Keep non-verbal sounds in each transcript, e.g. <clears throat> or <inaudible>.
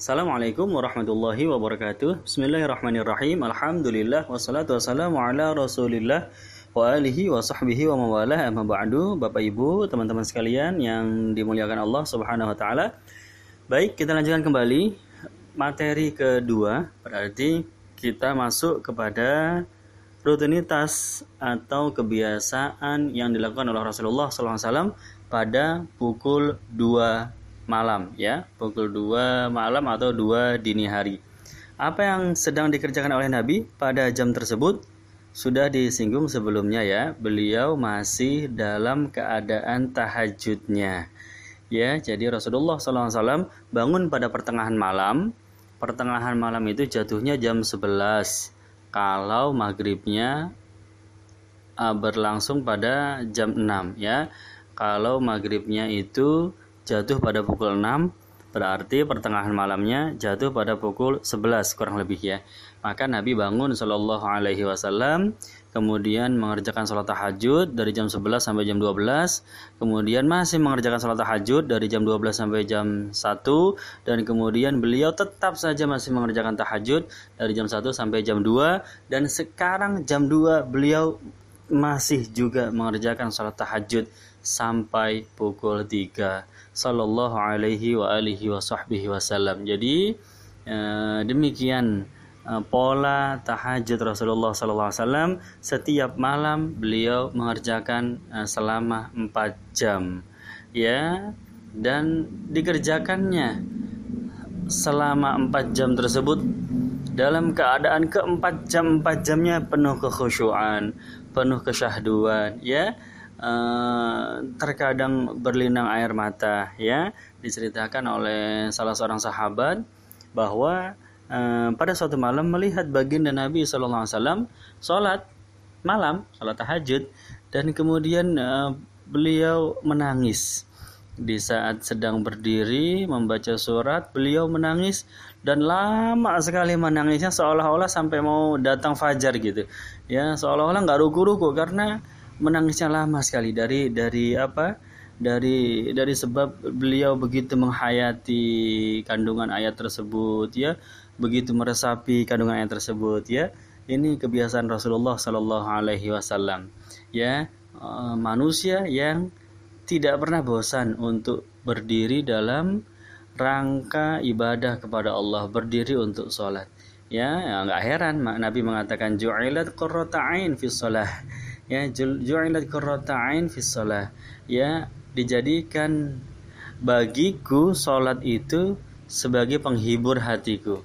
Assalamualaikum warahmatullahi wabarakatuh. Bismillahirrahmanirrahim. Alhamdulillah wassalatu wassalamu ala Rasulillah wa alihi wa sahbihi wa mawalah amma ba'du. Bapak Ibu, teman-teman sekalian yang dimuliakan Allah Subhanahu wa taala. Baik, kita lanjutkan kembali materi kedua, berarti kita masuk kepada rutinitas atau kebiasaan yang dilakukan oleh Rasulullah SAW pada pukul 2 malam ya, pukul 2 malam atau 2 dini hari. Apa yang sedang dikerjakan oleh Nabi pada jam tersebut sudah disinggung sebelumnya ya, beliau masih dalam keadaan tahajudnya. Ya, jadi Rasulullah SAW bangun pada pertengahan malam. Pertengahan malam itu jatuhnya jam 11 kalau maghribnya uh, berlangsung pada jam 6 ya. Kalau maghribnya itu jatuh pada pukul 6 berarti pertengahan malamnya jatuh pada pukul 11 kurang lebih ya. Maka Nabi bangun Shallallahu Alaihi Wasallam kemudian mengerjakan sholat tahajud dari jam 11 sampai jam 12, kemudian masih mengerjakan sholat tahajud dari jam 12 sampai jam 1, dan kemudian beliau tetap saja masih mengerjakan tahajud dari jam 1 sampai jam 2, dan sekarang jam 2 beliau masih juga mengerjakan sholat tahajud sampai pukul 3 sallallahu alaihi wa alihi wa sahbihi wasallam jadi eh, demikian Eh, pola tahajud Rasulullah SAW setiap malam beliau mengerjakan uh, selama 4 jam. Ya dan dikerjakannya selama 4 jam tersebut dalam keadaan keempat jam empat jamnya penuh kekhusyuan penuh kesyahduan. Ya uh, terkadang berlinang air mata ya diceritakan oleh salah seorang sahabat bahwa Eh, pada suatu malam melihat baginda Nabi Shallallahu Alaihi Wasallam sholat malam, sholat tahajud, dan kemudian uh, beliau menangis. Di saat sedang berdiri membaca surat beliau menangis dan lama sekali menangisnya seolah-olah sampai mau datang fajar gitu. Ya seolah-olah nggak ruku-ruku karena menangisnya lama sekali. Dari dari apa? Dari dari sebab beliau begitu menghayati kandungan ayat tersebut ya. Begitu meresapi kandungan ayat tersebut ya. Ini kebiasaan Rasulullah Shallallahu Alaihi Wasallam ya. Uh, manusia yang tidak pernah bosan untuk berdiri dalam rangka ibadah kepada Allah berdiri untuk sholat ya, nggak heran Nabi mengatakan ju'ilat qurrata'ain fi sholah ya ju'ilat qurrata'ain fi sholah ya dijadikan bagiku sholat itu sebagai penghibur hatiku.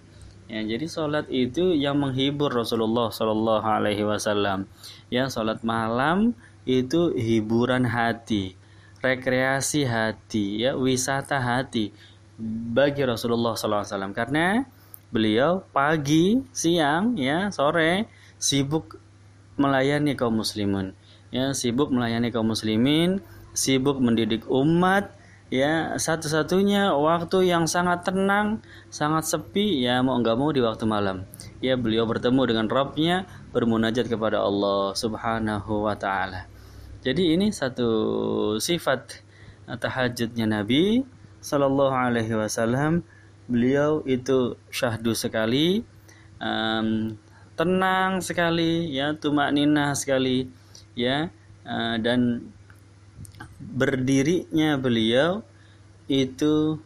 Ya, jadi sholat itu yang menghibur Rasulullah Shallallahu Alaihi Wasallam. Ya, sholat malam itu hiburan hati, rekreasi hati, ya, wisata hati bagi Rasulullah Wasallam. Karena beliau pagi, siang, ya, sore sibuk melayani kaum muslimin, ya, sibuk melayani kaum muslimin sibuk mendidik umat ya satu-satunya waktu yang sangat tenang sangat sepi ya mau nggak mau di waktu malam. Ya beliau bertemu dengan Robnya bermunajat kepada Allah subhanahu wa ta'ala. Jadi ini satu sifat tahajudnya Nabi Sallallahu Alaihi Wasallam. Beliau itu syahdu sekali um, tenang sekali ya tumak ninah sekali ya uh, dan berdirinya beliau itu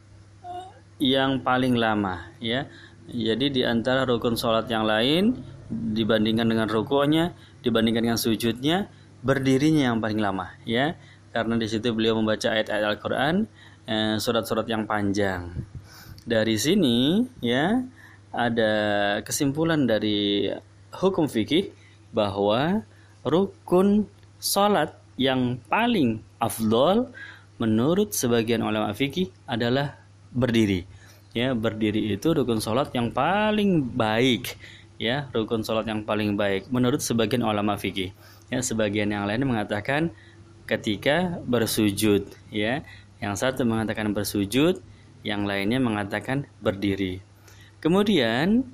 yang paling lama ya. Jadi di antara rukun sholat yang lain dibandingkan dengan rukunya, dibandingkan dengan sujudnya, berdirinya yang paling lama ya. Karena di situ beliau membaca ayat-ayat Al-Qur'an, eh, surat-surat yang panjang. Dari sini ya ada kesimpulan dari hukum fikih bahwa rukun sholat yang paling afdol menurut sebagian ulama fikih adalah berdiri. Ya, berdiri itu rukun sholat yang paling baik. Ya, rukun sholat yang paling baik menurut sebagian ulama fikih. Ya, sebagian yang lain mengatakan ketika bersujud. Ya, yang satu mengatakan bersujud, yang lainnya mengatakan berdiri. Kemudian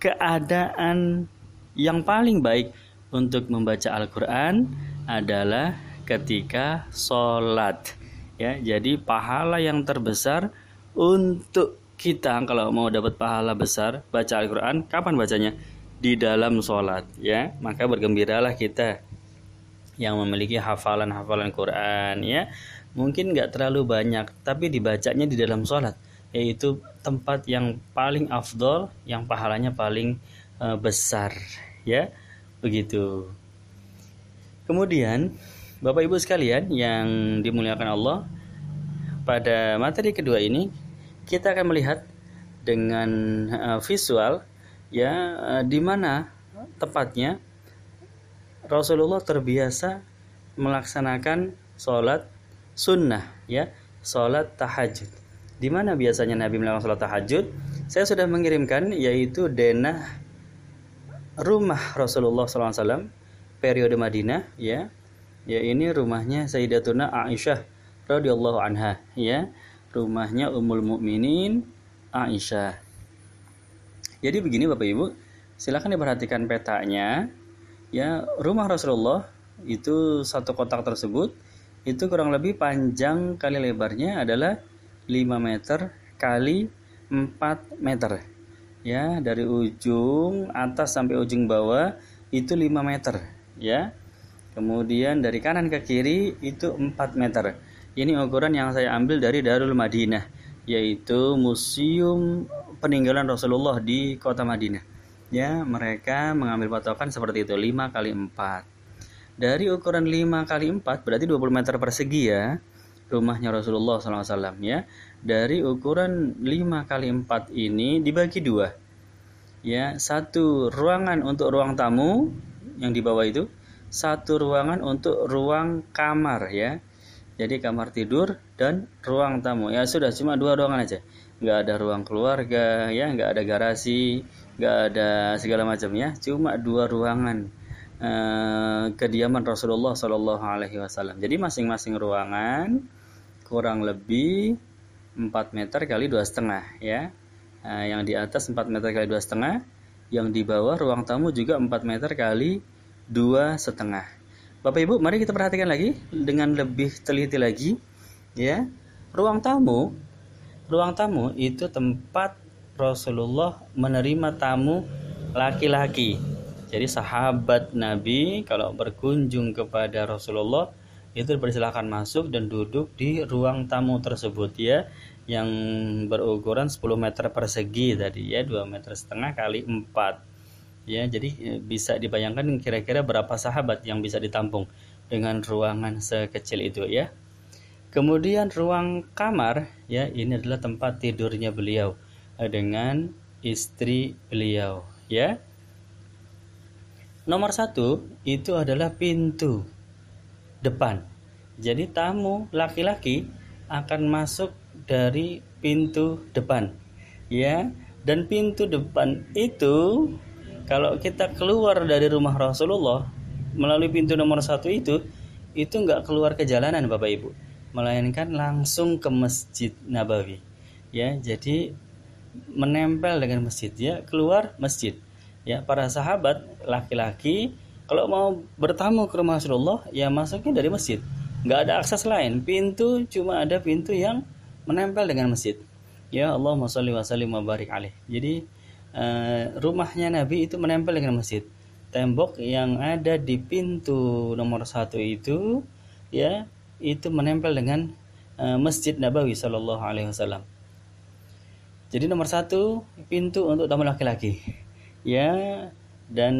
keadaan yang paling baik untuk membaca Al-Quran adalah ketika sholat ya jadi pahala yang terbesar untuk kita kalau mau dapat pahala besar baca Al-Quran, kapan bacanya? Di dalam sholat, ya. Maka bergembiralah kita yang memiliki hafalan-hafalan Quran, ya. Mungkin nggak terlalu banyak, tapi dibacanya di dalam sholat, yaitu tempat yang paling afdol, yang pahalanya paling uh, besar, ya. Begitu. Kemudian, Bapak Ibu sekalian yang dimuliakan Allah, pada materi kedua ini kita akan melihat dengan uh, visual ya uh, di mana tepatnya Rasulullah terbiasa melaksanakan sholat sunnah ya sholat tahajud di mana biasanya Nabi melakukan sholat tahajud saya sudah mengirimkan yaitu denah rumah Rasulullah SAW periode Madinah ya ya ini rumahnya Sayyidatuna Aisyah radhiyallahu anha ya rumahnya Ummul Mukminin Aisyah. Jadi begini Bapak Ibu, silakan diperhatikan petanya. Ya, rumah Rasulullah itu satu kotak tersebut itu kurang lebih panjang kali lebarnya adalah 5 meter kali 4 meter. Ya, dari ujung atas sampai ujung bawah itu 5 meter, ya. Kemudian dari kanan ke kiri itu 4 meter. Ini ukuran yang saya ambil dari Darul Madinah, yaitu museum peninggalan Rasulullah di kota Madinah. Ya, mereka mengambil patokan seperti itu 5 kali 4. Dari ukuran 5 kali 4 berarti 20 meter persegi ya. Rumahnya Rasulullah SAW ya. Dari ukuran 5 kali 4 ini dibagi dua. Ya, satu ruangan untuk ruang tamu yang di bawah itu, satu ruangan untuk ruang kamar ya. Jadi kamar tidur dan ruang tamu. Ya sudah cuma dua ruangan aja. Nggak ada ruang keluarga ya. Nggak ada garasi nggak ada segala macam ya. Cuma dua ruangan eh, kediaman Rasulullah Shallallahu Alaihi Wasallam. Jadi masing-masing ruangan kurang lebih 4 meter kali dua setengah ya eh, yang di atas 4 meter kali dua setengah yang di bawah ruang tamu juga 4 meter kali dua setengah Bapak Ibu, mari kita perhatikan lagi dengan lebih teliti lagi ya. Ruang tamu, ruang tamu itu tempat Rasulullah menerima tamu laki-laki. Jadi sahabat Nabi kalau berkunjung kepada Rasulullah itu dipersilakan masuk dan duduk di ruang tamu tersebut ya yang berukuran 10 meter persegi tadi ya 2 meter setengah kali 4 ya jadi e, bisa dibayangkan kira-kira berapa sahabat yang bisa ditampung dengan ruangan sekecil itu ya. Kemudian ruang kamar ya ini adalah tempat tidurnya beliau e, dengan istri beliau ya. Nomor satu itu adalah pintu depan. Jadi tamu laki-laki akan masuk dari pintu depan. Ya dan pintu depan itu kalau kita keluar dari rumah Rasulullah melalui pintu nomor satu itu itu nggak keluar ke jalanan Bapak Ibu. Melainkan langsung ke Masjid Nabawi. Ya jadi menempel dengan masjid. Ya keluar masjid. Ya para sahabat laki-laki kalau mau bertamu ke rumah Rasulullah ya masuknya dari masjid. Nggak ada akses lain. Pintu cuma ada pintu yang menempel dengan masjid. Ya Allah sholli wa sallim wa barik alaih. Jadi Eh, rumahnya Nabi itu menempel dengan masjid. Tembok yang ada di pintu nomor satu itu, ya, itu menempel dengan uh, Masjid Nabawi Shallallahu Alaihi Wasallam. Jadi nomor satu pintu untuk tamu laki-laki, ya, dan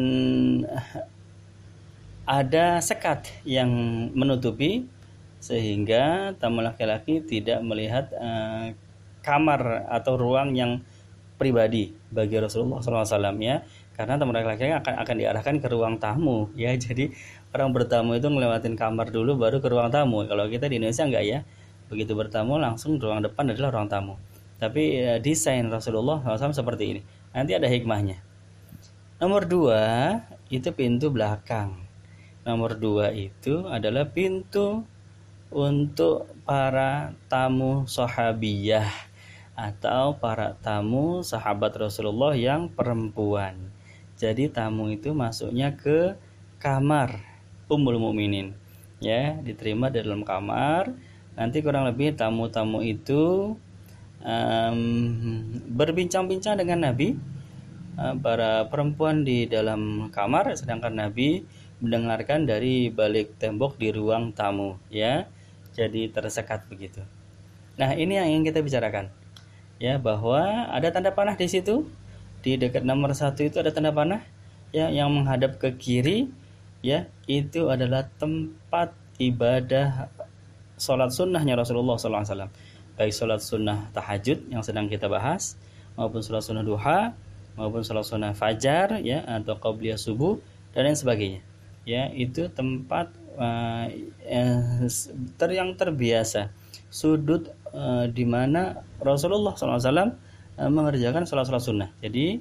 ada sekat yang menutupi sehingga tamu laki-laki tidak melihat uh, kamar atau ruang yang pribadi bagi Rasulullah SAW ya. Karena teman laki-laki akan akan diarahkan ke ruang tamu <laughs> ya. Jadi orang bertamu itu ngelewatin kamar dulu baru ke ruang tamu. Kalau kita di Indonesia enggak ya. Begitu bertamu langsung ruang depan adalah ruang tamu. Tapi ya, desain Rasulullah SAW seperti ini. Nanti ada hikmahnya. Nomor dua itu pintu belakang nomor dua itu adalah pintu untuk para tamu sahabiyah atau para tamu sahabat Rasulullah yang perempuan. Jadi tamu itu masuknya ke kamar Ummul Mukminin. Ya, diterima di dalam kamar. Nanti kurang lebih tamu-tamu itu um, berbincang-bincang dengan Nabi uh, para perempuan di dalam kamar sedangkan Nabi mendengarkan dari balik tembok di ruang tamu ya. Jadi tersekat begitu. Nah ini yang ingin kita bicarakan ya bahwa ada tanda panah di situ. Di dekat nomor satu itu ada tanda panah ya yang menghadap ke kiri ya. Itu adalah tempat ibadah sholat sunnahnya Rasulullah SAW baik sholat sunnah tahajud yang sedang kita bahas maupun sholat sunnah duha maupun sholat sunnah fajar ya atau qabliyah subuh dan lain sebagainya ya itu tempat uh, ter yang terbiasa sudut uh, di mana Rasulullah SAW mengerjakan sholat-sholat sunnah. Jadi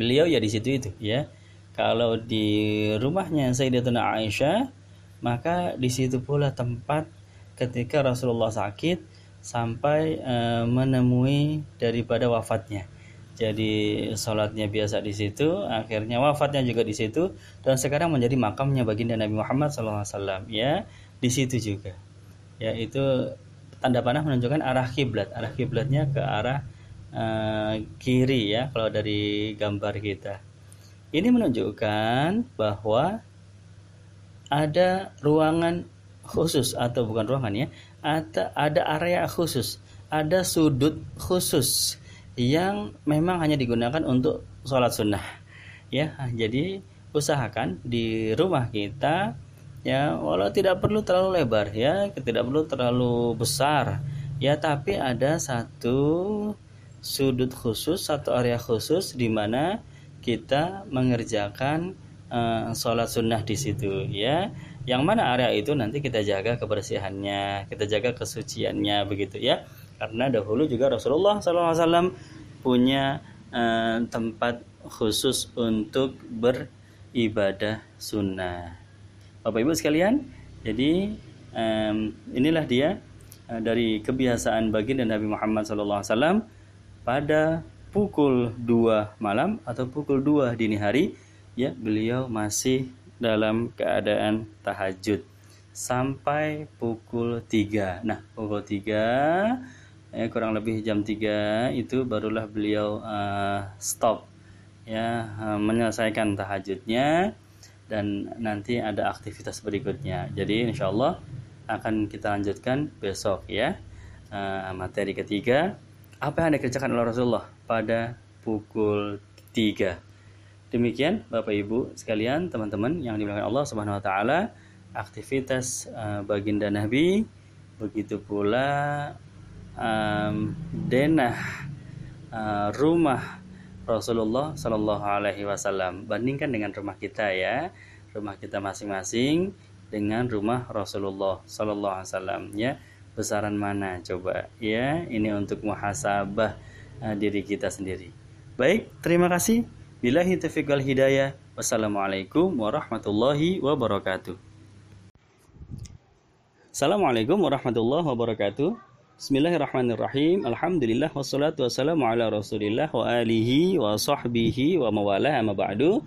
beliau ya di situ itu ya. Kalau di rumahnya Sayyidatuna Aisyah maka di situ pula tempat ketika Rasulullah sakit sampai uh, menemui daripada wafatnya jadi sholatnya biasa di situ akhirnya wafatnya juga di situ dan sekarang menjadi makamnya baginda Nabi Muhammad SAW ya. Di situ juga. Ya itu tanda panah menunjukkan arah kiblat. Arah kiblatnya ke arah uh, kiri ya kalau dari gambar kita. Ini menunjukkan bahwa ada ruangan khusus atau bukan ruangan ya ada ada area khusus ada sudut khusus yang memang hanya digunakan untuk sholat sunnah. Ya jadi usahakan di rumah kita ya walau tidak perlu terlalu lebar ya tidak perlu terlalu besar ya tapi ada satu sudut khusus satu area khusus di mana kita mengerjakan uh, sholat sunnah di situ ya. Yang mana area itu nanti kita jaga kebersihannya kita jaga kesuciannya begitu ya karena dahulu juga Rasulullah SAW punya uh, tempat khusus untuk beribadah sunnah. Bapak Ibu sekalian, jadi um, inilah dia uh, dari kebiasaan baginda Nabi Muhammad SAW pada pukul 2 malam atau pukul 2 dini hari ya beliau masih dalam keadaan tahajud sampai pukul 3. Nah, pukul 3 ya, kurang lebih jam 3 itu barulah beliau uh, stop ya uh, menyelesaikan tahajudnya dan nanti ada aktivitas berikutnya. Jadi insya Allah akan kita lanjutkan besok ya uh, materi ketiga apa yang dikerjakan oleh Rasulullah pada pukul 3. Demikian Bapak Ibu sekalian, teman-teman yang dimuliakan Allah Subhanahu wa taala aktivitas uh, baginda Nabi, begitu pula um, denah uh, rumah Rasulullah Shallallahu Alaihi Wasallam. Bandingkan dengan rumah kita ya, rumah kita masing-masing dengan rumah Rasulullah Shallallahu Alaihi Wasallam ya. Besaran mana coba ya? Ini untuk muhasabah uh, diri kita sendiri. Baik, terima kasih. Billahi taufiq wal hidayah. Wassalamualaikum warahmatullahi wabarakatuh. Assalamualaikum warahmatullahi wabarakatuh. Bismillahirrahmanirrahim. Alhamdulillah wassalatu wassalamu ala Rasulillah wa alihi wa sahbihi wa mawalah amma ba'du.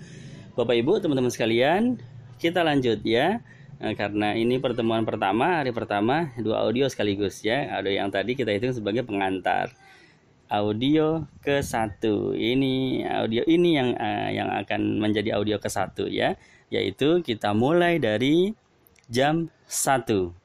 Bapak Ibu, teman-teman sekalian, kita lanjut ya. Nah, karena ini pertemuan pertama, hari pertama, dua audio sekaligus ya. Audio yang tadi kita hitung sebagai pengantar. Audio ke satu. Ini audio ini yang uh, yang akan menjadi audio ke satu ya. Yaitu kita mulai dari jam 1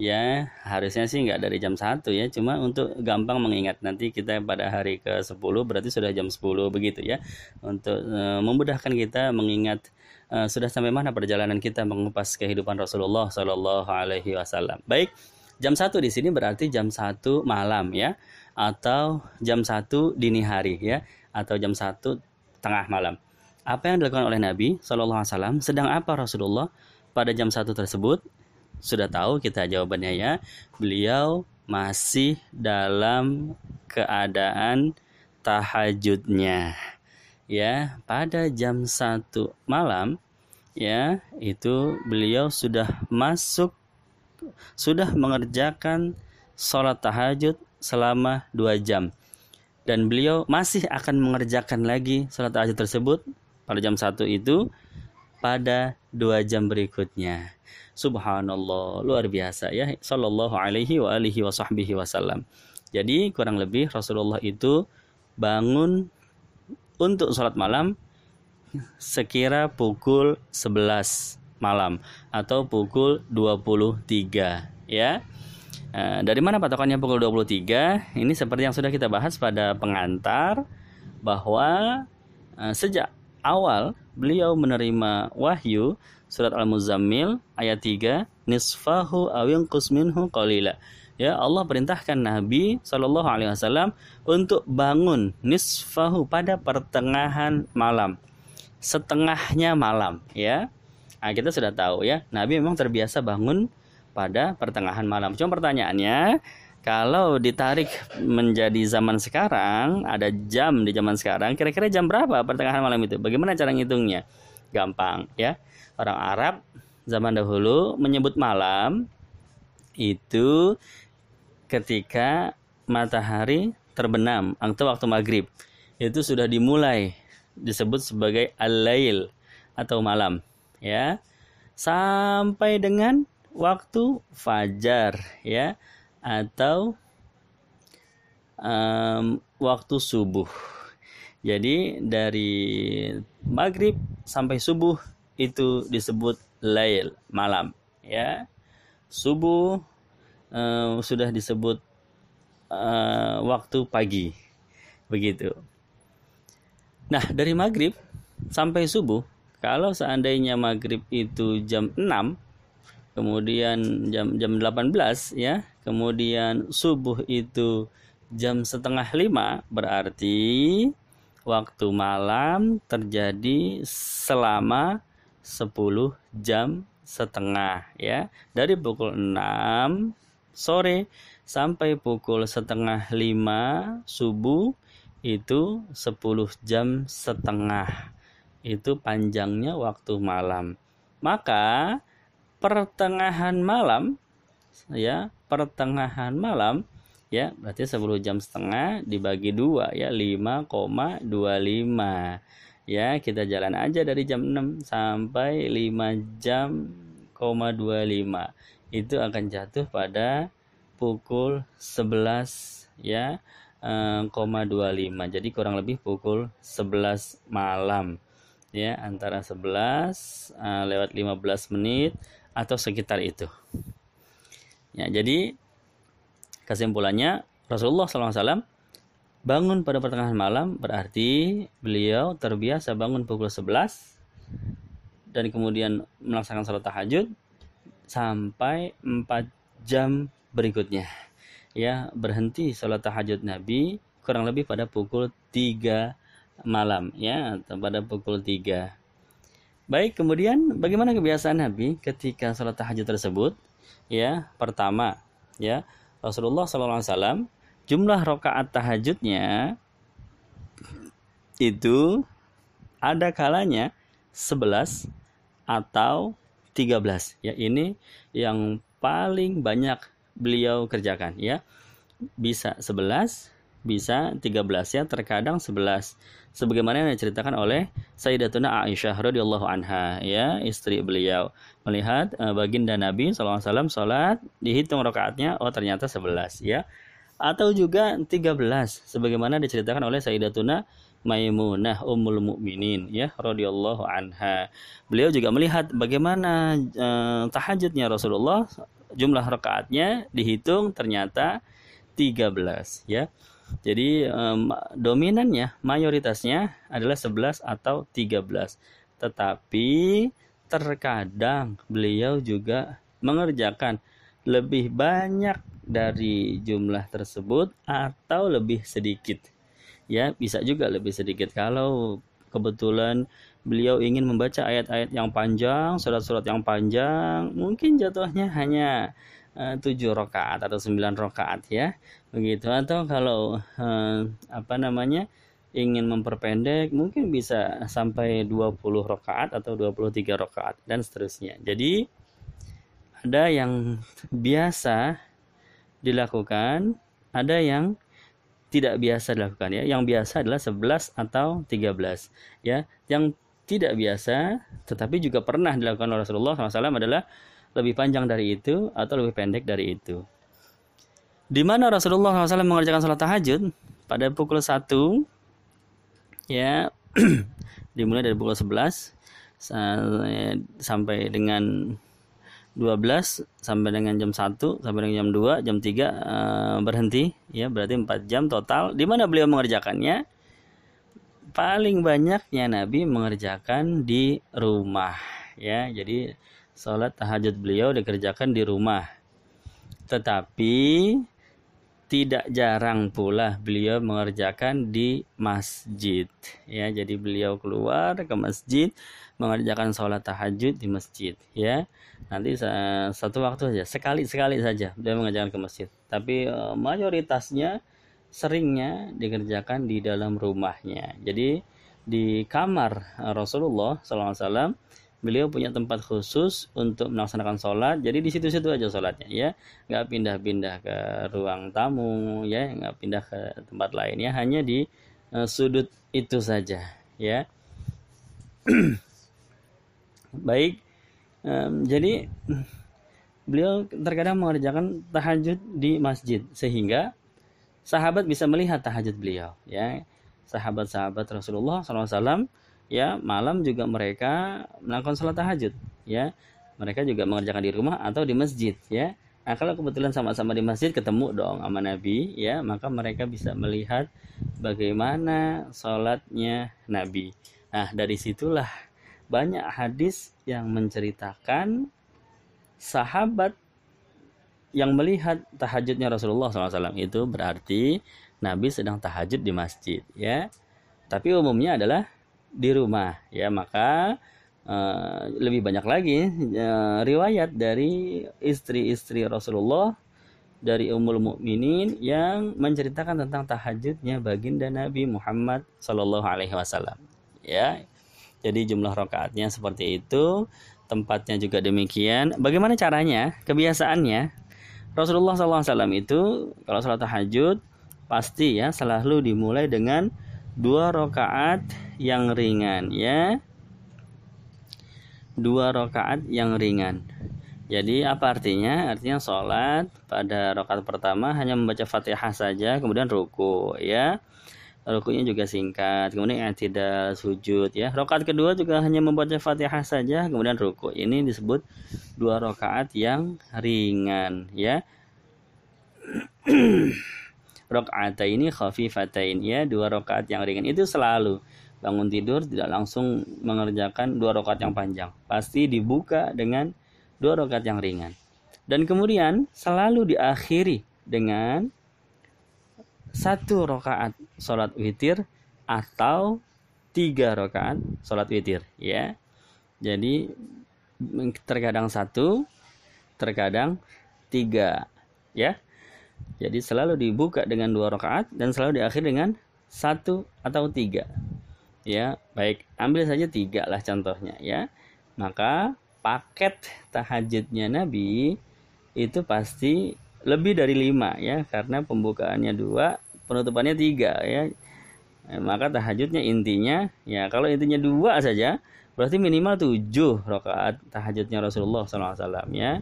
ya harusnya sih nggak dari jam 1 ya. Cuma untuk gampang mengingat nanti kita pada hari ke 10 berarti sudah jam 10 begitu ya. Untuk e, memudahkan kita mengingat e, sudah sampai mana perjalanan kita mengupas kehidupan Rasulullah Shallallahu Alaihi Wasallam. Baik jam 1 di sini berarti jam 1 malam ya atau jam 1 dini hari ya atau jam 1 tengah malam. Apa yang dilakukan oleh Nabi Shallallahu Alaihi Wasallam? Sedang apa Rasulullah pada jam 1 tersebut sudah tahu kita jawabannya ya. Beliau masih dalam keadaan tahajudnya. Ya, pada jam 1 malam ya, itu beliau sudah masuk sudah mengerjakan sholat tahajud selama dua jam dan beliau masih akan mengerjakan lagi sholat tahajud tersebut pada jam satu itu pada dua jam berikutnya. Subhanallah, luar biasa ya. Sallallahu alaihi wa alihi wa sahbihi wasallam. Jadi kurang lebih Rasulullah itu bangun untuk sholat malam sekira pukul 11 malam atau pukul 23 ya. Uh, dari mana patokannya pukul 23? Ini seperti yang sudah kita bahas pada pengantar bahwa uh, sejak awal beliau menerima wahyu surat Al-Muzammil ayat 3 nisfahu awin minhu qalila. Ya Allah perintahkan Nabi Shallallahu Alaihi Wasallam untuk bangun nisfahu pada pertengahan malam. Setengahnya malam ya. Nah, kita sudah tahu ya. Nabi memang terbiasa bangun pada pertengahan malam. Cuma pertanyaannya kalau ditarik menjadi zaman sekarang, ada jam di zaman sekarang, kira-kira jam berapa pertengahan malam itu? Bagaimana cara ngitungnya? Gampang ya. Orang Arab zaman dahulu menyebut malam itu ketika matahari terbenam atau waktu maghrib. Itu sudah dimulai disebut sebagai al-lail atau malam ya. Sampai dengan waktu fajar ya atau um, waktu subuh. Jadi dari maghrib sampai subuh itu disebut lail malam ya. Subuh um, sudah disebut uh, waktu pagi begitu. Nah dari maghrib sampai subuh kalau seandainya maghrib itu jam 6 kemudian jam jam 18 ya kemudian subuh itu jam setengah lima berarti waktu malam terjadi selama 10 jam setengah ya. Dari pukul 6 sore sampai pukul setengah lima subuh itu 10 jam setengah. Itu panjangnya waktu malam. Maka pertengahan malam ya pertengahan malam ya berarti 10 jam setengah dibagi dua ya 5,25 ya kita jalan aja dari jam 6 sampai 5 jam 25 itu akan jatuh pada pukul 11 ya eh, 25 jadi kurang lebih pukul 11 malam ya antara 11 uh, lewat 15 menit atau sekitar itu Ya, jadi kesimpulannya Rasulullah SAW bangun pada pertengahan malam berarti beliau terbiasa bangun pukul 11 dan kemudian melaksanakan salat tahajud sampai 4 jam berikutnya. Ya, berhenti salat tahajud Nabi kurang lebih pada pukul 3 malam ya, atau pada pukul 3. Baik, kemudian bagaimana kebiasaan Nabi ketika salat tahajud tersebut? Ya pertama ya Rasulullah SAW jumlah rakaat tahajudnya itu ada kalanya 11 atau 13 ya ini yang paling banyak beliau kerjakan ya. Bisa 11 bisa 13 ya terkadang 11 sebagaimana yang diceritakan oleh Sayyidatuna Aisyah radhiyallahu anha ya istri beliau. Melihat uh, baginda Nabi SAW salat dihitung rakaatnya oh ternyata 11 ya. Atau juga 13 sebagaimana diceritakan oleh Sayyidatuna Maimunah Ummul Mukminin ya radhiyallahu anha. Beliau juga melihat bagaimana uh, tahajudnya Rasulullah jumlah rakaatnya dihitung ternyata 13 ya jadi um, dominannya mayoritasnya adalah 11 atau 13. Tetapi terkadang beliau juga mengerjakan lebih banyak dari jumlah tersebut atau lebih sedikit. Ya, bisa juga lebih sedikit kalau kebetulan beliau ingin membaca ayat-ayat yang panjang, surat-surat yang panjang, mungkin jatuhnya hanya tujuh rakaat atau sembilan rakaat ya. Begitu. Atau kalau uh, apa namanya ingin memperpendek mungkin bisa sampai 20 rakaat atau 23 rakaat dan seterusnya. Jadi ada yang biasa dilakukan ada yang tidak biasa dilakukan ya. Yang biasa adalah 11 atau 13 ya. Yang tidak biasa tetapi juga pernah dilakukan oleh Rasulullah SAW adalah lebih panjang dari itu atau lebih pendek dari itu. Di mana Rasulullah SAW mengerjakan sholat tahajud? Pada pukul 1 ya <clears throat> dimulai dari pukul 11 sampai dengan 12 sampai dengan jam 1 sampai dengan jam 2 jam 3 uh, eh, berhenti ya berarti 4 jam total. Di mana beliau mengerjakannya? Paling banyaknya Nabi mengerjakan di rumah ya jadi sholat tahajud beliau dikerjakan di rumah. Tetapi tidak jarang pula beliau mengerjakan di masjid. Ya jadi beliau keluar ke masjid mengerjakan sholat tahajud di masjid ya. Nanti satu waktu saja sekali sekali saja dia mengerjakan ke masjid. Tapi eh, mayoritasnya seringnya dikerjakan di dalam rumahnya. Jadi di kamar Rasulullah SAW beliau punya tempat khusus untuk melaksanakan sholat. Jadi di situ-situ aja sholatnya ya. Nggak pindah-pindah ke ruang tamu ya. Nggak pindah ke tempat lain ya. Hanya di uh, sudut itu saja ya. <clears throat> Baik. Um, jadi beliau terkadang mengerjakan tahajud di masjid sehingga sahabat bisa melihat tahajud beliau ya. Sahabat-sahabat Rasulullah SAW ya malam juga mereka melakukan sholat tahajud ya. Mereka juga mengerjakan di rumah atau di masjid ya. Nah kalau kebetulan sama-sama di masjid ketemu dong sama Nabi ya maka mereka bisa melihat bagaimana sholatnya Nabi. Nah dari situlah banyak hadis yang menceritakan sahabat yang melihat tahajudnya Rasulullah SAW itu berarti Nabi sedang tahajud di masjid ya. Tapi umumnya adalah di rumah ya maka uh, lebih banyak lagi uh, riwayat dari istri-istri Rasulullah dari Ummul Mukminin yang menceritakan tentang tahajudnya baginda Nabi Muhammad Shallallahu Alaihi Wasallam ya jadi jumlah rokaatnya seperti itu, tempatnya juga demikian. Bagaimana caranya? Kebiasaannya Rasulullah SAW itu kalau sholat tahajud pasti ya selalu dimulai dengan dua rokaat yang ringan ya. Dua rokaat yang ringan. Jadi apa artinya? Artinya sholat pada rokaat pertama hanya membaca fatihah saja kemudian ruku ya. Rukunya juga singkat kemudian tidak sujud ya. Rokaat kedua juga hanya membaca fatihah saja kemudian ruku. Ini disebut dua rokaat yang ringan ya <clears throat> ini khafifatain. Ya dua rokaat yang ringan itu selalu bangun tidur tidak langsung mengerjakan dua rokaat yang panjang. Pasti dibuka dengan dua rokaat yang ringan. Dan kemudian selalu diakhiri dengan satu rakaat sholat witir atau tiga rakaat sholat witir ya. Jadi terkadang satu terkadang tiga ya jadi selalu dibuka dengan dua rakaat dan selalu diakhiri dengan satu atau tiga. Ya baik ambil saja tiga lah contohnya ya. Maka paket tahajudnya Nabi itu pasti lebih dari lima ya karena pembukaannya dua penutupannya tiga ya. Eh, maka tahajudnya intinya ya kalau intinya dua saja berarti minimal tujuh rakaat tahajudnya Rasulullah SAW ya.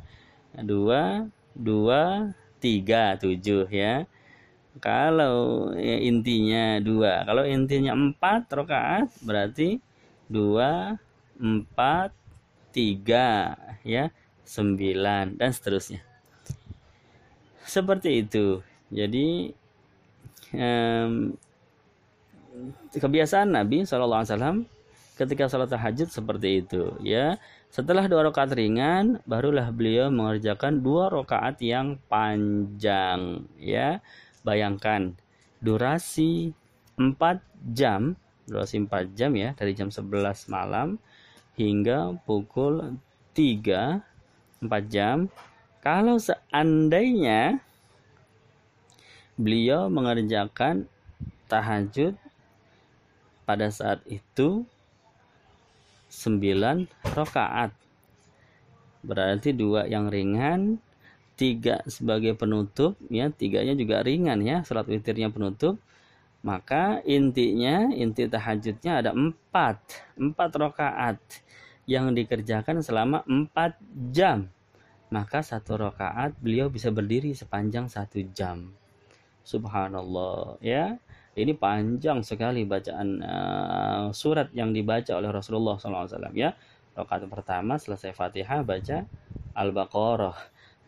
Dua dua tiga tujuh ya. Kalau ya, intinya dua. Kalau intinya empat rakaat berarti dua empat tiga ya sembilan dan seterusnya. Seperti itu. Jadi um, kebiasaan Nabi SAW ketika sholat tahajud seperti itu ya setelah dua rakaat ringan barulah beliau mengerjakan dua rakaat yang panjang ya. Bayangkan durasi 4 jam durasi 4 jam ya dari jam 11 malam hingga pukul 3 4 jam. Kalau seandainya beliau mengerjakan tahajud pada saat itu 9 rakaat berarti dua yang ringan tiga sebagai penutup ya tiganya juga ringan ya salat witirnya penutup maka intinya inti tahajudnya ada empat empat rakaat yang dikerjakan selama empat jam maka satu rakaat beliau bisa berdiri sepanjang satu jam. Subhanallah ya. Ini panjang sekali bacaan uh, surat yang dibaca oleh Rasulullah SAW ya. Rakaat pertama selesai Fatihah baca Al-Baqarah.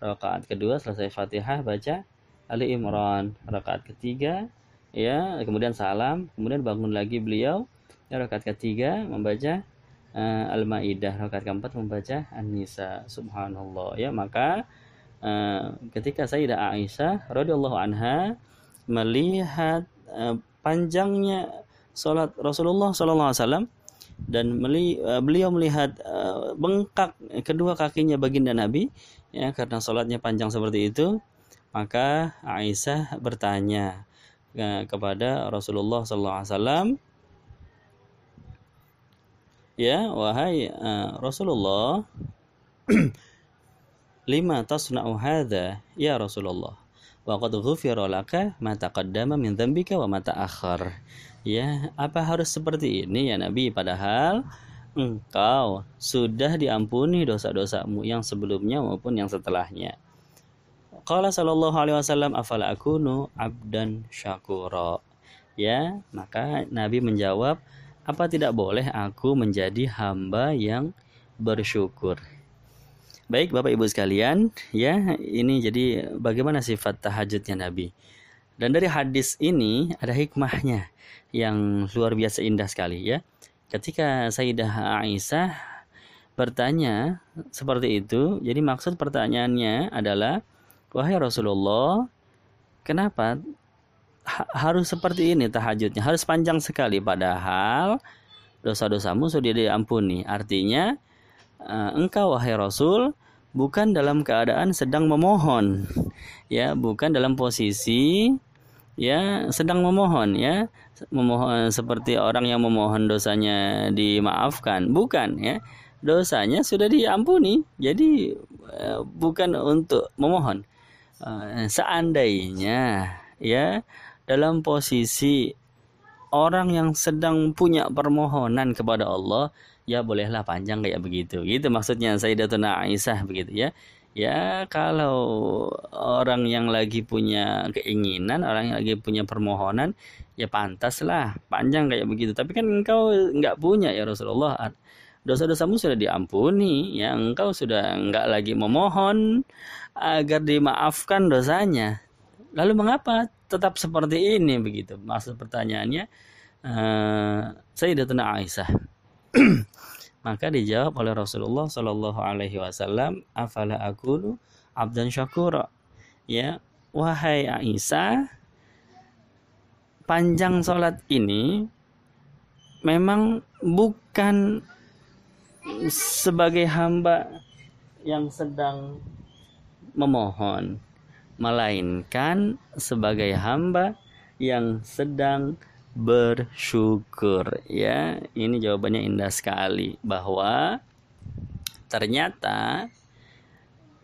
Rakaat kedua selesai Fatihah baca Ali Imran. Rakaat ketiga ya kemudian salam kemudian bangun lagi beliau ya, rakaat ketiga membaca uh, Al-Maidah rakaat keempat membaca An-Nisa subhanallah ya maka uh, ketika Sayyidah Aisyah radhiyallahu anha melihat panjangnya salat Rasulullah wasallam dan uh, beliau melihat uh, bengkak kedua kakinya baginda Nabi ya karena salatnya panjang seperti itu maka Aisyah bertanya kepada Rasulullah wasallam ya wahai Rasulullah <clears throat> lima tasna'u hadza ya Rasulullah wa qad ghufira laka ma taqaddama min dzambika wa ma ta'akhkhar. Ya apa harus seperti ini ya Nabi? Padahal engkau sudah diampuni dosa-dosamu yang sebelumnya maupun yang setelahnya. Qala sallallahu alaihi wasallam afala akunu abdan syakura? Ya maka Nabi menjawab apa tidak boleh aku menjadi hamba yang bersyukur? Baik Bapak Ibu sekalian, ya ini jadi bagaimana sifat tahajudnya Nabi. Dan dari hadis ini ada hikmahnya yang luar biasa indah sekali ya. Ketika Sayyidah Aisyah bertanya seperti itu, jadi maksud pertanyaannya adalah, wahai Rasulullah, kenapa harus seperti ini tahajudnya harus panjang sekali padahal dosa-dosamu sudah diampuni artinya uh, engkau wahai Rasul bukan dalam keadaan sedang memohon ya. Bukan dalam posisi ya sedang memohon ya. Memohon seperti orang yang memohon dosanya dimaafkan. Bukan ya. Dosanya sudah diampuni jadi uh, bukan untuk memohon. Uh, seandainya ya dalam posisi orang yang sedang punya permohonan kepada Allah ya bolehlah panjang kayak begitu. Gitu maksudnya Sayyidatuna Aisyah begitu ya. Ya kalau orang yang lagi punya keinginan orang yang lagi punya permohonan ya pantaslah panjang kayak begitu. Tapi kan engkau nggak punya ya Rasulullah. Dosa-dosamu sudah diampuni ya. Engkau sudah nggak lagi memohon agar dimaafkan dosanya. Lalu mengapa tetap seperti ini begitu? Maksud pertanyaannya uh, Sayyidatuna Aisyah <clears throat> maka dijawab oleh Rasulullah Shallallahu Alaihi Wasallam afala aku abdan syakura? Ya wahai Aisyah panjang sholat ini memang bukan sebagai hamba yang sedang memohon melainkan sebagai hamba yang sedang bersyukur. Ya ini jawabannya indah sekali bahwa ternyata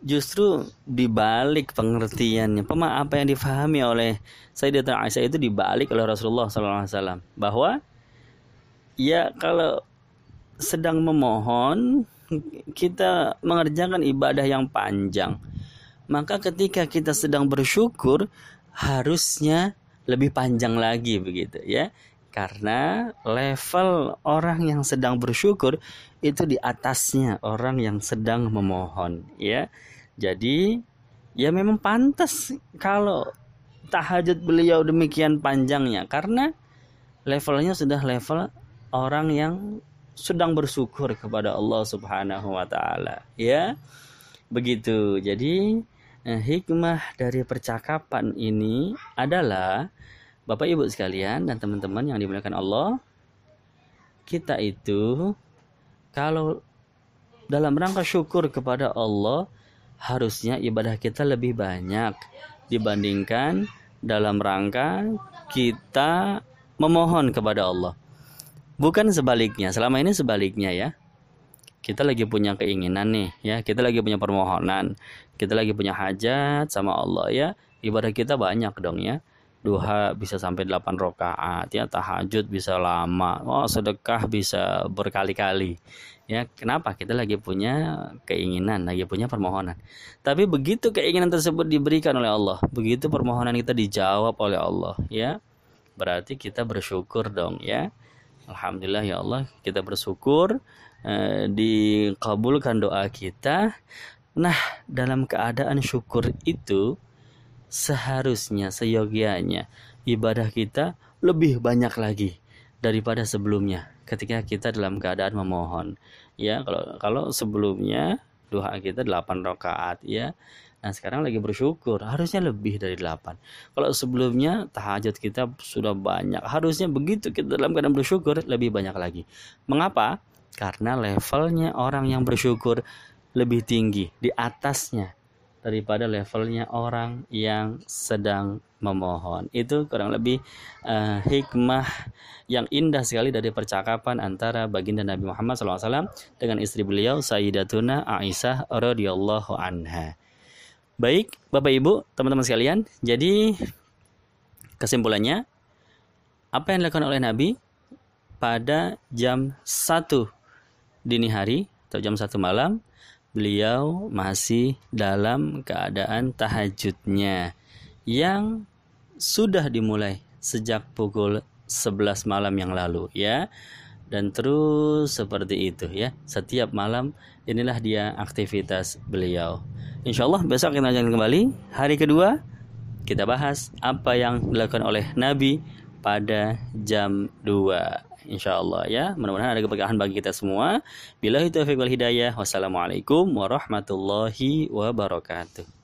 justru dibalik pengertiannya apa yang difahami oleh Sayyidatuna Aisyah itu dibalik oleh Rasulullah SAW bahwa ya kalau sedang memohon kita mengerjakan ibadah yang panjang maka ketika kita sedang bersyukur harusnya lebih panjang lagi begitu ya. Karena level orang yang sedang bersyukur itu di atasnya orang yang sedang memohon ya. Jadi ya memang pantas kalau tahajud beliau demikian panjangnya. Karena levelnya sudah level orang yang sedang bersyukur kepada Allah Subhanahu wa taala ya. Begitu. Jadi Nah, hikmah dari percakapan ini adalah Bapak Ibu sekalian dan teman-teman yang dimuliakan Allah, kita itu kalau dalam rangka syukur kepada Allah harusnya ibadah kita lebih banyak dibandingkan dalam rangka kita memohon kepada Allah. Bukan sebaliknya, selama ini sebaliknya ya kita lagi punya keinginan nih ya. Kita lagi punya permohonan. Kita lagi punya hajat sama Allah ya. Ibadah kita banyak dong ya. Duha bisa sampai 8 rakaat ya. Tahajud bisa lama. Oh sedekah bisa berkali-kali ya. Kenapa? Kita lagi punya keinginan lagi punya permohonan. Tapi begitu keinginan tersebut diberikan oleh Allah begitu permohonan kita dijawab oleh Allah ya berarti kita bersyukur dong ya. Alhamdulillah ya Allah kita bersyukur eh, dikabulkan doa kita. Nah dalam keadaan syukur itu seharusnya seyogianya ibadah kita lebih banyak lagi daripada sebelumnya. Ketika kita dalam keadaan memohon ya. Kalau kalau sebelumnya doa kita 8 rakaat ya. Nah sekarang lagi bersyukur harusnya lebih dari 8 Kalau sebelumnya tahajud kita sudah banyak. Harusnya begitu kita dalam keadaan bersyukur lebih banyak lagi. Mengapa? Karena levelnya orang yang bersyukur lebih tinggi Di atasnya daripada levelnya orang yang sedang memohon. Itu kurang lebih uh, hikmah yang indah sekali dari percakapan antara baginda Nabi Muhammad SAW dengan istri beliau Sayyidatuna Aisyah radhiyallahu anha. Baik, Bapak Ibu, teman-teman sekalian, jadi kesimpulannya apa yang dilakukan oleh Nabi pada jam 1 dini hari atau jam 1 malam beliau masih dalam keadaan tahajudnya yang sudah dimulai sejak pukul 11 malam yang lalu ya. Dan terus seperti itu ya. Setiap malam inilah dia aktivitas beliau. Insya Allah besok kita akan kembali. Hari kedua kita bahas apa yang dilakukan oleh Nabi pada jam 2 insya Allah ya. Mudah-mudahan ada keberkahan bagi kita semua. Bila itu wal hidayah. Wassalamualaikum warahmatullahi wabarakatuh.